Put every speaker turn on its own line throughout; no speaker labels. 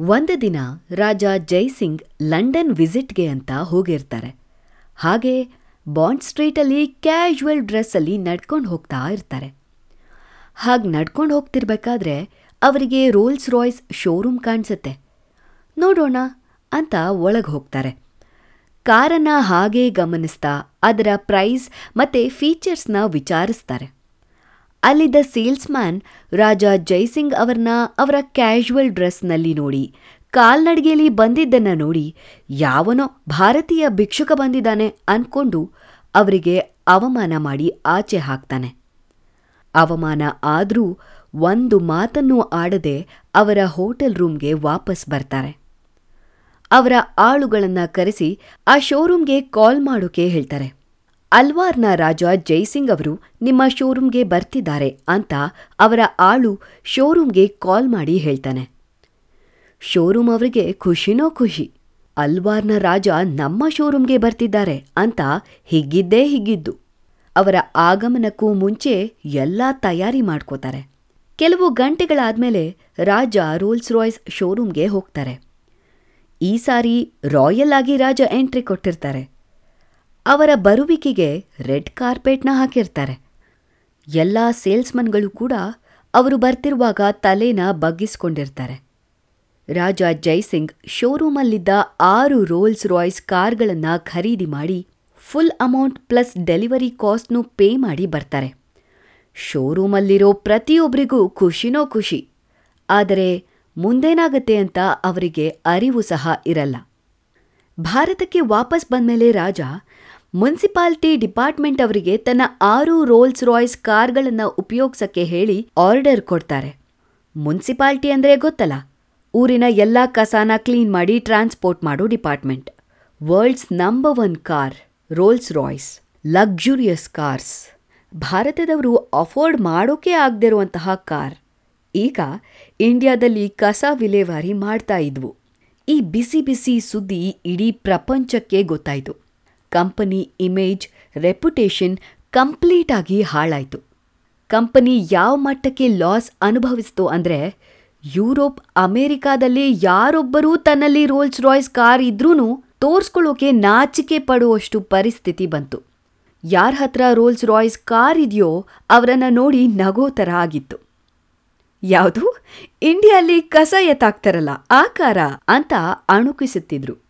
ಒಂದು ದಿನ ರಾಜ ಜೈಸಿಂಗ್ ಲಂಡನ್ ವಿಸಿಟ್ಗೆ ಅಂತ ಹೋಗಿರ್ತಾರೆ. ಹಾಗೆ ಬಾಂಡ್ ಸ್ಟ್ರೀಟಲ್ಲಿ ಕ್ಯಾಶುವಲ್ ಡ್ರೆಸ್ಸಲ್ಲಿ ನಡ್ಕೊಂಡು ಹೋಗ್ತಾ ಇರ್ತಾರೆ. ಹಾಗೆ ನಡ್ಕೊಂಡು ಹೋಗ್ತಿರ್ಬೇಕಾದ್ರೆ ಅವರಿಗೆ ರೋಲ್ಸ್ ರಾಯ್ಸ್ ಶೋರೂಮ್ ಕಾಣಿಸುತ್ತೆ. ನೋಡೋಣ ಅಂತ ಒಳಗೆ ಹೋಗ್ತಾರೆ. ಕಾರನ್ನು ಹಾಗೇ ಗಮನಿಸ್ತಾ ಅದರ ಪ್ರೈಸ್ ಮತ್ತು ಫೀಚರ್ಸ್ನ ವಿಚಾರಿಸ್ತಾರೆ. ಅಲ್ಲಿದ್ದ ಸೇಲ್ಸ್ಮ್ಯಾನ್ ರಾಜ ಜೈಸಿಂಗ್ ಅವರನ್ನ ಅವರ ಕ್ಯಾಶುವಲ್ ಡ್ರೆಸ್ನಲ್ಲಿ ನೋಡಿ, ಕಾಲ್ನಡಿಗೆಯಲ್ಲಿ ಬಂದಿದ್ದನ್ನ ನೋಡಿ, ಯಾವನೋ ಭಾರತೀಯ ಭಿಕ್ಷುಕ ಬಂದಿದ್ದಾನೆ ಅನ್ಕೊಂಡು ಅವರಿಗೆ ಅವಮಾನ ಮಾಡಿ ಆಚೆ ಹಾಕ್ತಾನೆ. ಅವಮಾನ ಆದರೂ ಒಂದು ಮಾತನ್ನೂ ಆಡದೆ ಅವರ ಹೋಟೆಲ್ ರೂಮ್ಗೆ ವಾಪಸ್ ಬರ್ತಾರೆ. ಅವರ ಆಳುಗಳನ್ನು ಕರೆಸಿ ಆ ಶೋರೂಮ್ಗೆ ಕಾಲ್ ಮಾಡೋಕೆ ಹೇಳ್ತಾರೆ. ಅಲ್ವಾರ್ನ ರಾಜ ಜೈಸಿಂಗ್ ಅವರು ನಿಮ್ಮ ಶೋರೂಮ್ಗೆ ಬರ್ತಿದ್ದಾರೆ ಅಂತ ಅವರ ಆಳು ಶೋರೂಮ್ಗೆ ಕಾಲ್ ಮಾಡಿ ಹೇಳ್ತಾನೆ. ಶೋರೂಮ್ ಅವರಿಗೆ ಖುಷಿನೋ ಖುಷಿ, ಅಲ್ವಾರ್ನ ರಾಜ ನಮ್ಮ ಶೋರೂಮ್ಗೆ ಬರ್ತಿದ್ದಾರೆ ಅಂತ ಹಿಗ್ಗಿದ್ದೇ ಹಿಗ್ಗಿದ್ದು, ಅವರ ಆಗಮನಕ್ಕೂ ಮುಂಚೆ ಎಲ್ಲ ತಯಾರಿ ಮಾಡ್ಕೋತಾರೆ. ಕೆಲವು ಗಂಟೆಗಳಾದ್ಮೇಲೆ ರಾಜ ರೋಲ್ಸ್ ರಾಯ್ಸ್ ಶೋರೂಮ್ಗೆ ಹೋಗ್ತಾರೆ. ಈ ಸಾರಿ ರಾಯಲ್ ಆಗಿ ರಾಜ ಎಂಟ್ರಿ ಕೊಟ್ಟಿರ್ತಾರೆ. ಅವರ ಬರುವಿಕೆಗೆ ರೆಡ್ ಕಾರ್ಪೆಟ್ನ ಹಾಕಿರ್ತಾರೆ. ಎಲ್ಲ ಸೇಲ್ಸ್ಮನ್ಗಳು ಕೂಡ ಅವರು ಬರ್ತಿರುವಾಗ ತಲೆನ ಬಗ್ಗಿಸ್ಕೊಂಡಿರ್ತಾರೆ. ರಾಜ ಜೈಸಿಂಗ್ ಶೋರೂಮಲ್ಲಿದ್ದ ಆರು ರೋಲ್ಸ್ ರಾಯ್ಸ್ ಕಾರ್ಗಳನ್ನು ಖರೀದಿ ಮಾಡಿ ಫುಲ್ ಅಮೌಂಟ್ ಪ್ಲಸ್ ಡೆಲಿವರಿ ಕಾಸ್ಟ್ನು ಪೇ ಮಾಡಿ ಬರ್ತಾರೆ. ಶೋರೂಮಲ್ಲಿರೋ ಪ್ರತಿಯೊಬ್ಬರಿಗೂ ಖುಷಿನೋ ಖುಷಿ. ಆದರೆ ಮುಂದೇನಾಗತ್ತೆ ಅಂತ ಅವರಿಗೆ ಅರಿವು ಸಹ ಇರಲ್ಲ. ಭಾರತಕ್ಕೆ ವಾಪಸ್ ಬಂದಮೇಲೆ ರಾಜ ಮುನ್ಸಿಪಾಲಿಟಿ ಡಿಪಾರ್ಟ್ಮೆಂಟ್ ಅವರಿಗೆ ತನ್ನ ಆರು ರೋಲ್ಸ್ ರಾಯ್ಸ್ ಕಾರ್ಗಳನ್ನು ಉಪಯೋಗಿಸಕ್ಕೆ ಹೇಳಿ ಆರ್ಡರ್ ಕೊಡ್ತಾರೆ. ಮುನ್ಸಿಪಾಲ್ಟಿ ಅಂದ್ರೆ ಗೊತ್ತಲ್ಲ? ಊರಿನ ಎಲ್ಲ ಕಸಾನ ಕ್ಲೀನ್ ಮಾಡಿ ಟ್ರಾನ್ಸ್ಪೋರ್ಟ್ ಮಾಡೋ department. World's number one car, Rolls Royce, luxurious cars. ಭಾರತದವರು ಅಫೋರ್ಡ್ ಮಾಡೋಕೆ ಆಗದಿರುವಂತಹ ಕಾರ್. ಈಗ ಇಂಡಿಯಾದಲ್ಲಿ ಕಸ ವಿಲೇವಾರಿ ಮಾಡ್ತಾ ಇದ್ವು. ಈ ಬಿಸಿ ಬಿಸಿ ಸುದ್ದಿ ಇಡೀ ಪ್ರಪಂಚಕ್ಕೆ ಗೊತ್ತಾಯಿತು. ಕಂಪನಿ ಇಮೇಜ್ ರೆಪ್ಯುಟೇಷನ್ ಕಂಪ್ಲೀಟ್ ಆಗಿ ಹಾಳಾಯಿತು. ಕಂಪನಿ ಯಾವ ಮಟ್ಟಕ್ಕೆ ಲಾಸ್ ಅನುಭವಿಸ್ತು ಅಂದರೆ ಯುರೋಪ್, ಅಮೆರಿಕಾದಲ್ಲಿ ಯಾರೊಬ್ಬರೂ ತನ್ನಲ್ಲಿ ರೋಲ್ಸ್ ರಾಯ್ಸ್ ಕಾರ್ ಇದ್ರೂ ತೋರಿಸ್ಕೊಳ್ಳೋಕೆ ನಾಚಿಕೆ ಪಡುವಷ್ಟು ಪರಿಸ್ಥಿತಿ ಬಂತು. ಯಾರ ಹತ್ರ ರೋಲ್ಸ್ ರಾಯ್ಸ್ ಕಾರ್ ಇದೆಯೋ ಅವರನ್ನ ನೋಡಿ ನಗೋ ಥರ ಆಗಿತ್ತು. ಯಾವುದು? ಇಂಡಿಯಲ್ಲಿ ಕಸ ಎತ್ತಾಕ್ತಾರಲ್ಲ ಆ ಕಾರ ಅಂತ ಅಣುಕಿಸುತ್ತಿದ್ರು.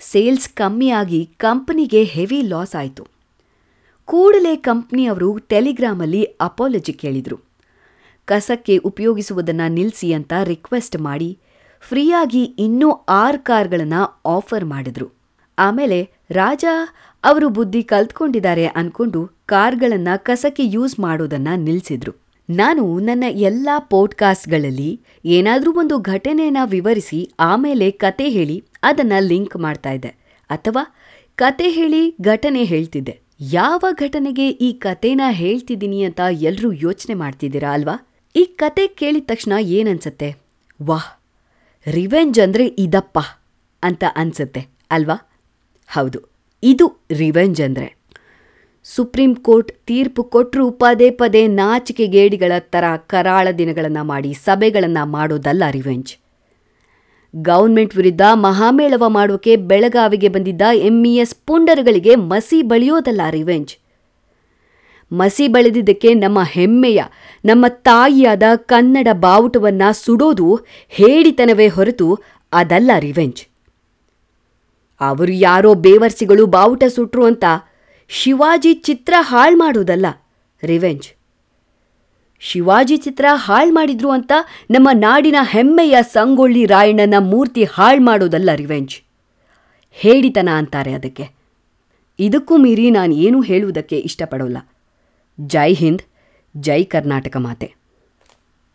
ಸೇಲ್ಸ್ ಕಮ್ಮಿಯಾಗಿ ಕಂಪನಿಗೆ ಹೆವಿ ಲಾಸ್ ಆಯಿತು. ಕೂಡಲೇ ಕಂಪ್ನಿಯವರು ಟೆಲಿಗ್ರಾಮಲ್ಲಿ ಅಪಾಲಜಿ ಕೇಳಿದರು. ಕಸಕ್ಕೆ ಉಪಯೋಗಿಸುವುದನ್ನು ನಿಲ್ಲಿಸಿ ಅಂತ ರಿಕ್ವೆಸ್ಟ್ ಮಾಡಿ ಫ್ರೀಯಾಗಿ ಇನ್ನೂ ಆರು ಕಾರ್ಗಳನ್ನು ಆಫರ್ ಮಾಡಿದ್ರು. ಆಮೇಲೆ ರಾಜ ಅವರು ಬುದ್ಧಿ ಕಲ್ತ್ಕೊಂಡಿದ್ದಾರೆ ಅಂದ್ಕೊಂಡು ಕಾರ್ಗಳನ್ನು ಕಸಕ್ಕೆ ಯೂಸ್ ಮಾಡೋದನ್ನ ನಿಲ್ಲಿಸಿದ್ರು ನಾನು ನನ್ನ ಎಲ್ಲ ಪೋಡ್ಕಾಸ್ಟ್ಗಳಲ್ಲಿ ಏನಾದರೂ ಒಂದು ಘಟನೆಯನ್ನು ವಿವರಿಸಿ ಆಮೇಲೆ ಕತೆ ಹೇಳಿ ಅದನ್ನ ಲಿಂಕ್ ಮಾಡ್ತಾ ಇದೆ. ಅಥವಾ ಕತೆ ಹೇಳಿ ಘಟನೆ ಹೇಳ್ತಿದ್ದೆ. ಯಾವ ಘಟನೆಗೆ ಈ ಕತೆನ ಹೇಳ್ತಿದ್ದೀನಿ ಅಂತ ಎಲ್ಲರೂ ಯೋಚನೆ ಮಾಡ್ತಿದ್ದೀರಾ ಅಲ್ವಾ? ಈ ಕತೆ ಕೇಳಿದ ತಕ್ಷಣ ಏನನ್ಸತ್ತೆ? ವಾಹ್, ರಿವೆಂಜ್ ಅಂದರೆ ಇದಪ್ಪ ಅಂತ ಅನ್ಸತ್ತೆ ಅಲ್ವಾ? ಹೌದು, ಇದು ರಿವೆಂಜ್ ಅಂದರೆ. ಸುಪ್ರೀಂ ಕೋರ್ಟ್ ತೀರ್ಪು ಕೊಟ್ಟರು ಪದೇ ಪದೇ ನಾಚಿಕೆಗೇಡಿಗಳ ಥರ ಕರಾಳ ದಿನಗಳನ್ನು ಮಾಡಿ ಸಭೆಗಳನ್ನು ಮಾಡೋದಲ್ಲ ರಿವೆಂಜ್. ಗೌರ್ಮೆಂಟ್ ವಿರುದ್ಧ ಮಹಾಮೇಳವ ಮಾಡೋಕೆ ಬೆಳಗಾವಿಗೆ ಬಂದಿದ್ದ ಎಂಇಎಸ್ ಪುಂಡರುಗಳಿಗೆ ಮಸಿ ಬಳಿಯೋದಲ್ಲ ರಿವೆಂಜ್. ಮಸಿ ಬಳಿದಿದ್ದಕ್ಕೆ ನಮ್ಮ ಹೆಮ್ಮೆಯ, ನಮ್ಮ ತಾಯಿಯಾದ ಕನ್ನಡ ಬಾವುಟವನ್ನ ಸುಡೋದು ಹೇಡಿತನವೇ ಹೊರತು ಅದಲ್ಲ ರಿವೆಂಜ್. ಅವರು ಯಾರೋ ಬೇವರ್ಸಿಗಳು ಬಾವುಟ ಸುಟ್ರು ಅಂತ ಶಿವಾಜಿ ಚಿತ್ರ ಹಾಳು ಮಾಡೋದಲ್ಲ ರಿವೆಂಜ್. ಶಿವಾಜಿ ಚಿತ್ರ ಹಾಳು ಮಾಡಿದ್ರು ಅಂತ ನಮ್ಮ ನಾಡಿನ ಹೆಮ್ಮೆಯ ಸಂಗೊಳ್ಳಿ ರಾಯಣ್ಣನ ಮೂರ್ತಿ ಹಾಳು ಮಾಡೋದಲ್ಲ ರಿವೆಂಜ್. ಹೇಡಿತನ ಅಂತಾರೆ ಅದಕ್ಕೆ. ಇದಕ್ಕೂ ಮೀರಿ ನಾನು ಏನೂ ಹೇಳುವುದಕ್ಕೆ ಇಷ್ಟಪಡೋಲ್ಲ. ಜೈ ಹಿಂದ್, ಜೈ ಕರ್ನಾಟಕ ಮಾತೆ.